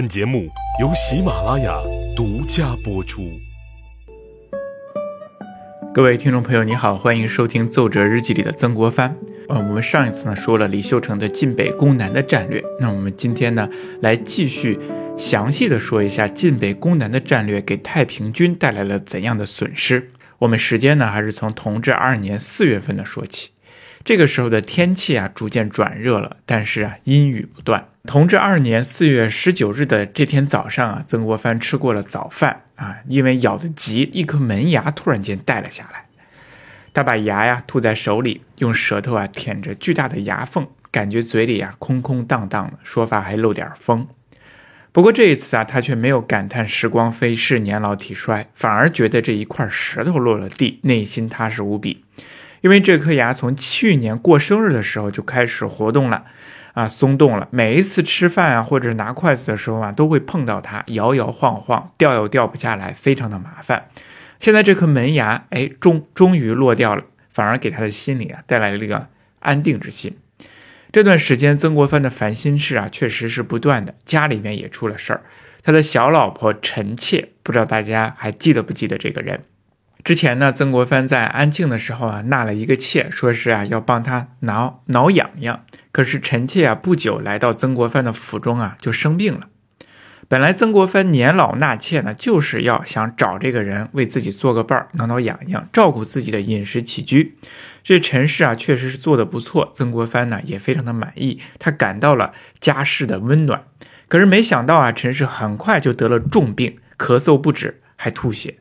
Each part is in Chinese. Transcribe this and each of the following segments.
本节目由喜马拉雅独家播出。各位听众朋友，你好，欢迎收听《奏折日记》里的曾国藩。呃，我们上一次呢说了李秀成的晋北攻南的战略，那我们今天呢来继续详细的说一下晋北攻南的战略给太平军带来了怎样的损失。我们时间呢还是从同治二年四月份的说起。这个时候的天气啊逐渐转热了，但是啊阴雨不断。同治二年四月十九日的这天早上啊，曾国藩吃过了早饭啊，因为咬得急，一颗门牙突然间带了下来。他把牙呀吐在手里，用舌头啊舔着巨大的牙缝，感觉嘴里啊空空荡荡的，说话还漏点风。不过这一次啊，他却没有感叹时光飞逝、年老体衰，反而觉得这一块石头落了地，内心踏实无比。因为这颗牙从去年过生日的时候就开始活动了，啊，松动了。每一次吃饭啊，或者拿筷子的时候啊，都会碰到它，摇摇晃晃，掉又掉不下来，非常的麻烦。现在这颗门牙，哎，终终于落掉了，反而给他的心里啊带来了一个安定之心。这段时间，曾国藩的烦心事啊，确实是不断的，家里面也出了事儿。他的小老婆陈妾，不知道大家还记得不记得这个人？之前呢，曾国藩在安庆的时候啊，纳了一个妾，说是啊要帮他挠挠痒痒。可是臣妾啊，不久来到曾国藩的府中啊，就生病了。本来曾国藩年老纳妾呢，就是要想找这个人为自己做个伴儿，挠挠痒痒，照顾自己的饮食起居。这陈氏啊，确实是做的不错，曾国藩呢也非常的满意，他感到了家世的温暖。可是没想到啊，陈氏很快就得了重病，咳嗽不止，还吐血。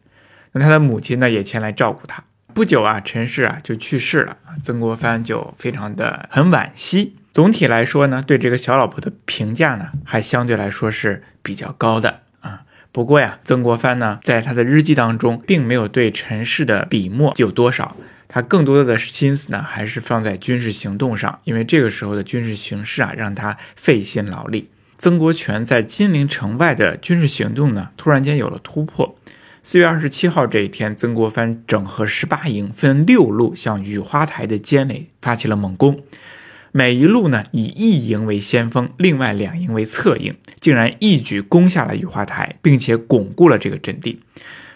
那他的母亲呢，也前来照顾他。不久啊，陈氏啊就去世了，曾国藩就非常的很惋惜。总体来说呢，对这个小老婆的评价呢，还相对来说是比较高的啊。不过呀，曾国藩呢，在他的日记当中，并没有对陈氏的笔墨有多少，他更多的心思呢，还是放在军事行动上，因为这个时候的军事形势啊，让他费心劳力。曾国荃在金陵城外的军事行动呢，突然间有了突破。四月二十七号这一天，曾国藩整合十八营，分六路向雨花台的坚垒发起了猛攻。每一路呢，以一营为先锋，另外两营为侧应，竟然一举攻下了雨花台，并且巩固了这个阵地。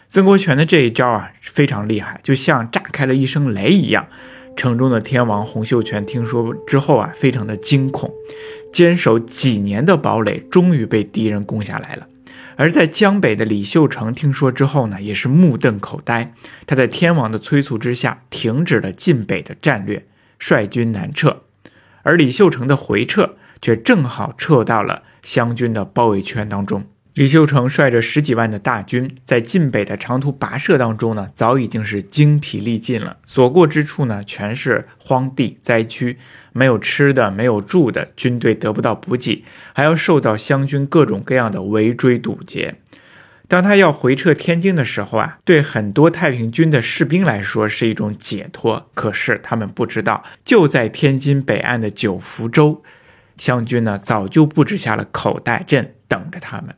曾国荃的这一招啊，非常厉害，就像炸开了一声雷一样。城中的天王洪秀全听说之后啊，非常的惊恐，坚守几年的堡垒终于被敌人攻下来了。而在江北的李秀成听说之后呢，也是目瞪口呆。他在天王的催促之下，停止了进北的战略，率军南撤。而李秀成的回撤，却正好撤到了湘军的包围圈当中。李秀成率着十几万的大军，在晋北的长途跋涉当中呢，早已经是精疲力尽了。所过之处呢，全是荒地灾区，没有吃的，没有住的，军队得不到补给，还要受到湘军各种各样的围追堵截。当他要回撤天津的时候啊，对很多太平军的士兵来说是一种解脱。可是他们不知道，就在天津北岸的九福州，湘军呢早就布置下了口袋阵，等着他们。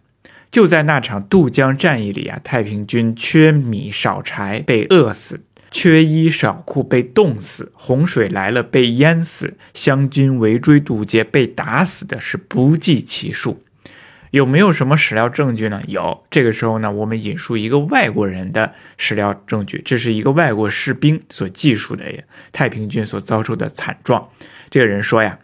就在那场渡江战役里啊，太平军缺米少柴被饿死，缺衣少裤被冻死，洪水来了被淹死，湘军围追堵截被打死的是不计其数。有没有什么史料证据呢？有。这个时候呢，我们引述一个外国人的史料证据，这是一个外国士兵所记述的太平军所遭受的惨状。这个人说呀。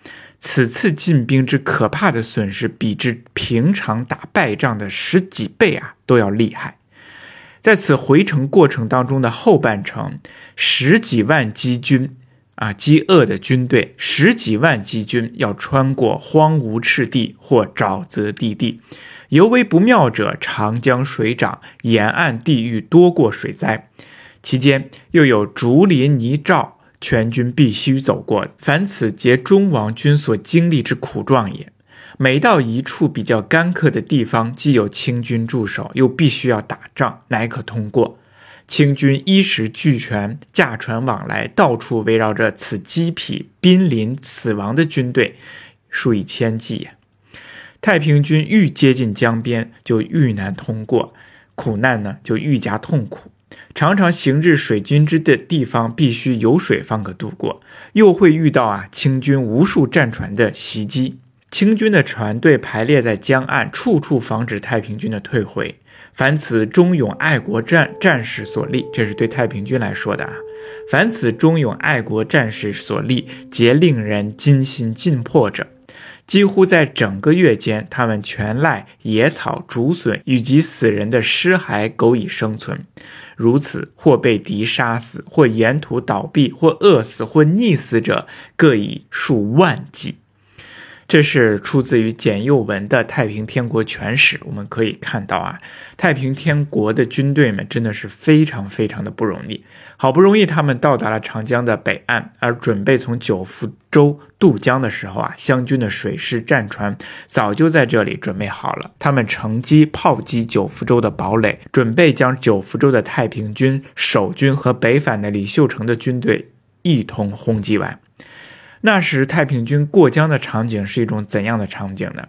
此次进兵之可怕的损失，比之平常打败仗的十几倍啊都要厉害。在此回城过程当中的后半程，十几万饥军啊，饥饿的军队，十几万饥军要穿过荒芜赤地或沼泽地地，尤为不妙者，长江水涨，沿岸地域多过水灾，期间又有竹林泥沼。全军必须走过，凡此皆中王军所经历之苦状也。每到一处比较干渴的地方，既有清军驻守，又必须要打仗，乃可通过。清军衣食俱全，驾船往来，到处围绕着此饥疲、濒临死亡的军队，数以千计呀。太平军愈接近江边，就愈难通过，苦难呢就愈加痛苦。常常行至水军之的地方，必须有水方可渡过，又会遇到啊清军无数战船的袭击。清军的船队排列在江岸，处处防止太平军的退回。凡此忠勇爱国战战士所立，这是对太平军来说的啊。凡此忠勇爱国战士所立，皆令人惊心尽魄者。几乎在整个月间，他们全赖野草、竹笋以及死人的尸骸苟以生存。如此，或被敌杀死，或沿途倒闭，或饿死，或溺死者，各以数万计。这是出自于简佑文的《太平天国全史》，我们可以看到啊，太平天国的军队们真的是非常非常的不容易。好不容易他们到达了长江的北岸，而准备从九福州渡江的时候啊，湘军的水师战船早就在这里准备好了，他们乘机炮击九福州的堡垒，准备将九福州的太平军守军和北返的李秀成的军队一同轰击完。那时太平军过江的场景是一种怎样的场景呢？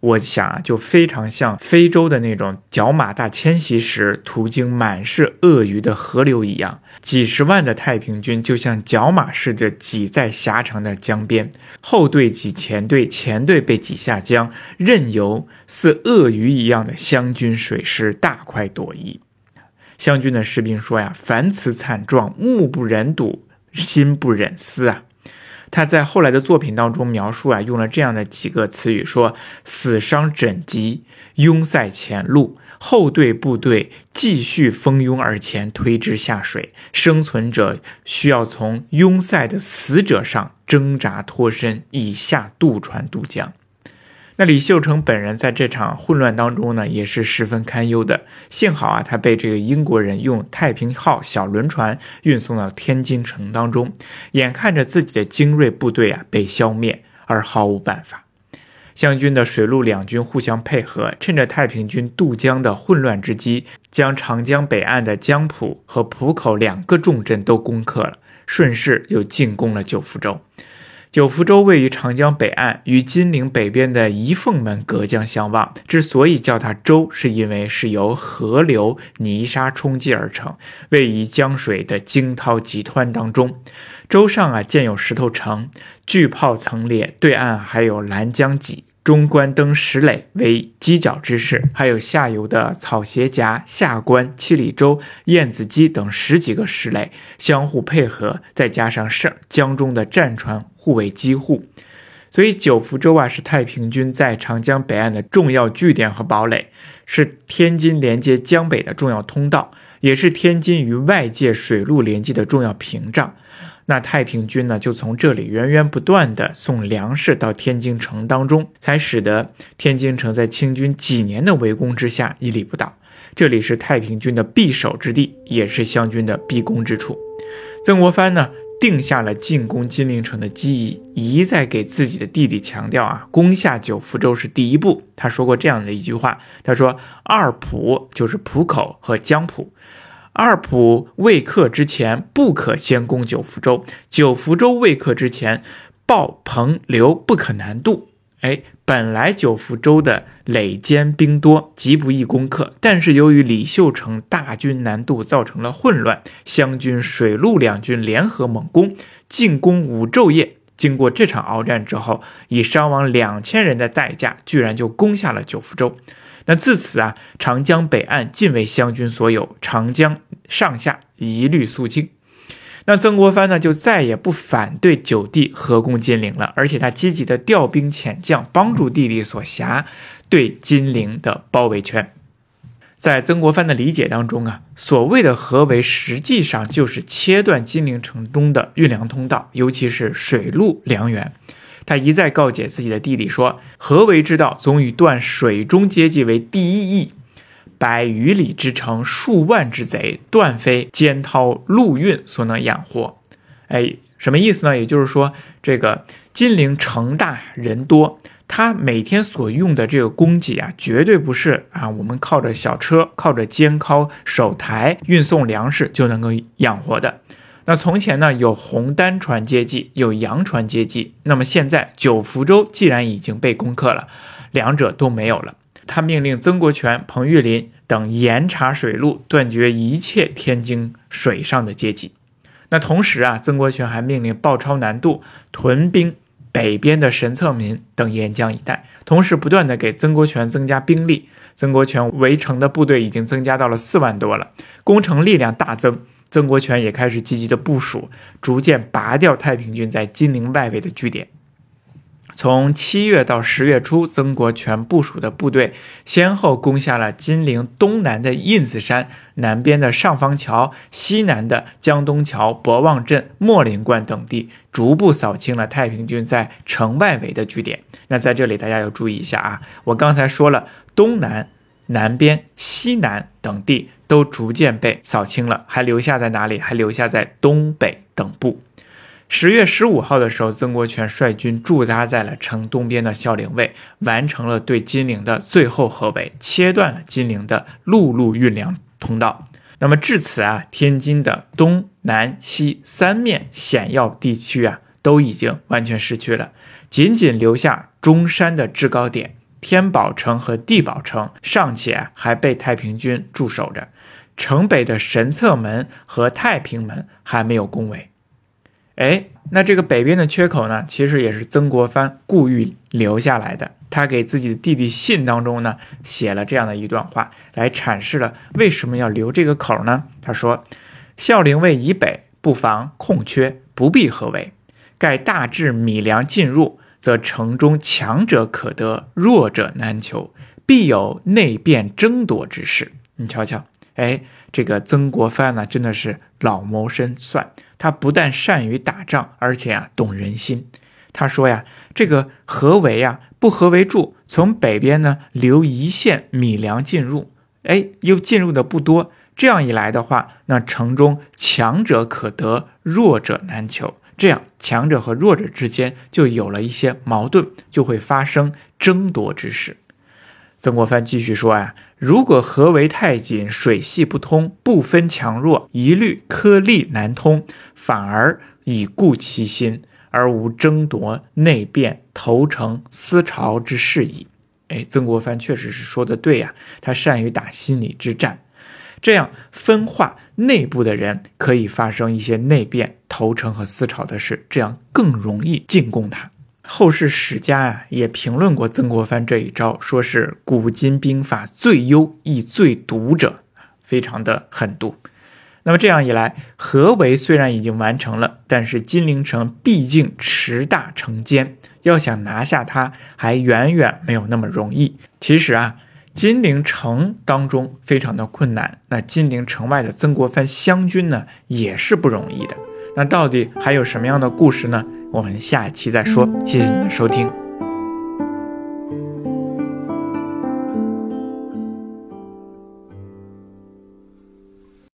我想啊，就非常像非洲的那种角马大迁徙时途经满是鳄鱼的河流一样，几十万的太平军就像角马似的挤在狭长的江边，后队挤前队，前队被挤下江，任由似鳄鱼一样的湘军水师大快朵颐。湘军的士兵说呀：“凡此惨状，目不忍睹，心不忍思啊。”他在后来的作品当中描述啊，用了这样的几个词语，说死伤枕藉，拥塞前路，后队部队继续蜂拥而前，推之下水，生存者需要从拥塞的死者上挣扎脱身，以下渡船渡江。那李秀成本人在这场混乱当中呢，也是十分堪忧的。幸好啊，他被这个英国人用太平号小轮船运送到天津城当中，眼看着自己的精锐部队啊被消灭，而毫无办法。湘军的水陆两军互相配合，趁着太平军渡江的混乱之机，将长江北岸的江浦和浦口两个重镇都攻克了，顺势又进攻了九福州。九福州位于长江北岸，与金陵北边的仪凤门隔江相望。之所以叫它州，是因为是由河流泥沙冲积而成，位于江水的惊涛急湍当中。洲上啊建有石头城，巨炮层列，对岸还有拦江脊。中关登石垒为犄角之势，还有下游的草鞋夹、下关、七里洲、燕子矶等十几个石垒相互配合，再加上上江中的战船互为机护，所以九福州啊是太平军在长江北岸的重要据点和堡垒，是天津连接江北的重要通道，也是天津与外界水陆联系的重要屏障。那太平军呢，就从这里源源不断的送粮食到天津城当中，才使得天津城在清军几年的围攻之下屹立不倒。这里是太平军的必守之地，也是湘军的必攻之处。曾国藩呢，定下了进攻金陵城的基义，一再给自己的弟弟强调啊，攻下九福州是第一步。他说过这样的一句话，他说：“二浦就是浦口和江浦。”二浦未克之前，不可先攻九福州；九福州未克之前，鲍彭刘不可南渡。哎，本来九福州的垒坚兵多，极不易攻克。但是由于李秀成大军南渡，造成了混乱，湘军水陆两军联合猛攻，进攻五昼夜。经过这场鏖战之后，以伤亡两千人的代价，居然就攻下了九福州。那自此啊，长江北岸尽为湘军所有，长江上下一律肃清。那曾国藩呢，就再也不反对九弟合攻金陵了，而且他积极的调兵遣将，帮助弟弟所辖对金陵的包围圈。在曾国藩的理解当中啊，所谓的合围，实际上就是切断金陵城东的运粮通道，尤其是水陆粮源。他一再告诫自己的弟弟说：“何为之道，总以断水中阶级为第一义。百余里之城，数万之贼，断非肩涛陆运所能养活。”哎，什么意思呢？也就是说，这个金陵城大人多，他每天所用的这个供给啊，绝对不是啊，我们靠着小车、靠着肩靠手抬运送粮食就能够养活的。那从前呢，有红单船接济，有洋船接济。那么现在九福州既然已经被攻克了，两者都没有了。他命令曾国荃、彭玉麟等严查水路，断绝一切天津水上的接济。那同时啊，曾国荃还命令鲍超南渡屯兵北边的神策民等沿江一带，同时不断的给曾国荃增加兵力。曾国荃围城的部队已经增加到了四万多了，攻城力量大增。曾国荃也开始积极的部署，逐渐拔掉太平军在金陵外围的据点。从七月到十月初，曾国荃部署的部队先后攻下了金陵东南的印子山、南边的上方桥、西南的江东桥、博望镇、莫林关等地，逐步扫清了太平军在城外围的据点。那在这里大家要注意一下啊，我刚才说了，东南、南边、西南等地都逐渐被扫清了，还留下在哪里？还留下在东北等部。十月十五号的时候，曾国荃率军驻扎在了城东边的孝陵卫，完成了对金陵的最后合围，切断了金陵的陆路运粮通道。那么至此啊，天津的东南西三面险要地区啊，都已经完全失去了，仅仅留下中山的制高点天宝城和地宝城尚且还被太平军驻守着，城北的神策门和太平门还没有攻围。哎，那这个北边的缺口呢，其实也是曾国藩故意留下来的。他给自己的弟弟信当中呢，写了这样的一段话，来阐释了为什么要留这个口呢？他说：“孝陵卫以北布防空缺，不必合围。盖大致米粮进入，则城中强者可得，弱者难求，必有内变争夺之势。你瞧瞧，哎，这个曾国藩呢，真的是老谋深算。”他不但善于打仗，而且啊懂人心。他说呀，这个合围呀，不合围住，从北边呢留一线米粮进入，哎，又进入的不多。这样一来的话，那城中强者可得，弱者难求。这样强者和弱者之间就有了一些矛盾，就会发生争夺之势。曾国藩继续说呀，如果合围太紧，水系不通，不分强弱，一律颗粒难通，反而以固其心，而无争夺内变、投诚思潮之事矣。哎，曾国藩确实是说的对呀，他善于打心理之战，这样分化内部的人，可以发生一些内变、投诚和思潮的事，这样更容易进攻他。后世史家啊也评论过曾国藩这一招，说是古今兵法最优亦最毒者，非常的狠毒。那么这样一来，合围虽然已经完成了，但是金陵城毕竟池大城坚，要想拿下它还远远没有那么容易。其实啊，金陵城当中非常的困难，那金陵城外的曾国藩湘军呢也是不容易的。那到底还有什么样的故事呢？我们下期再说。谢谢你的收听。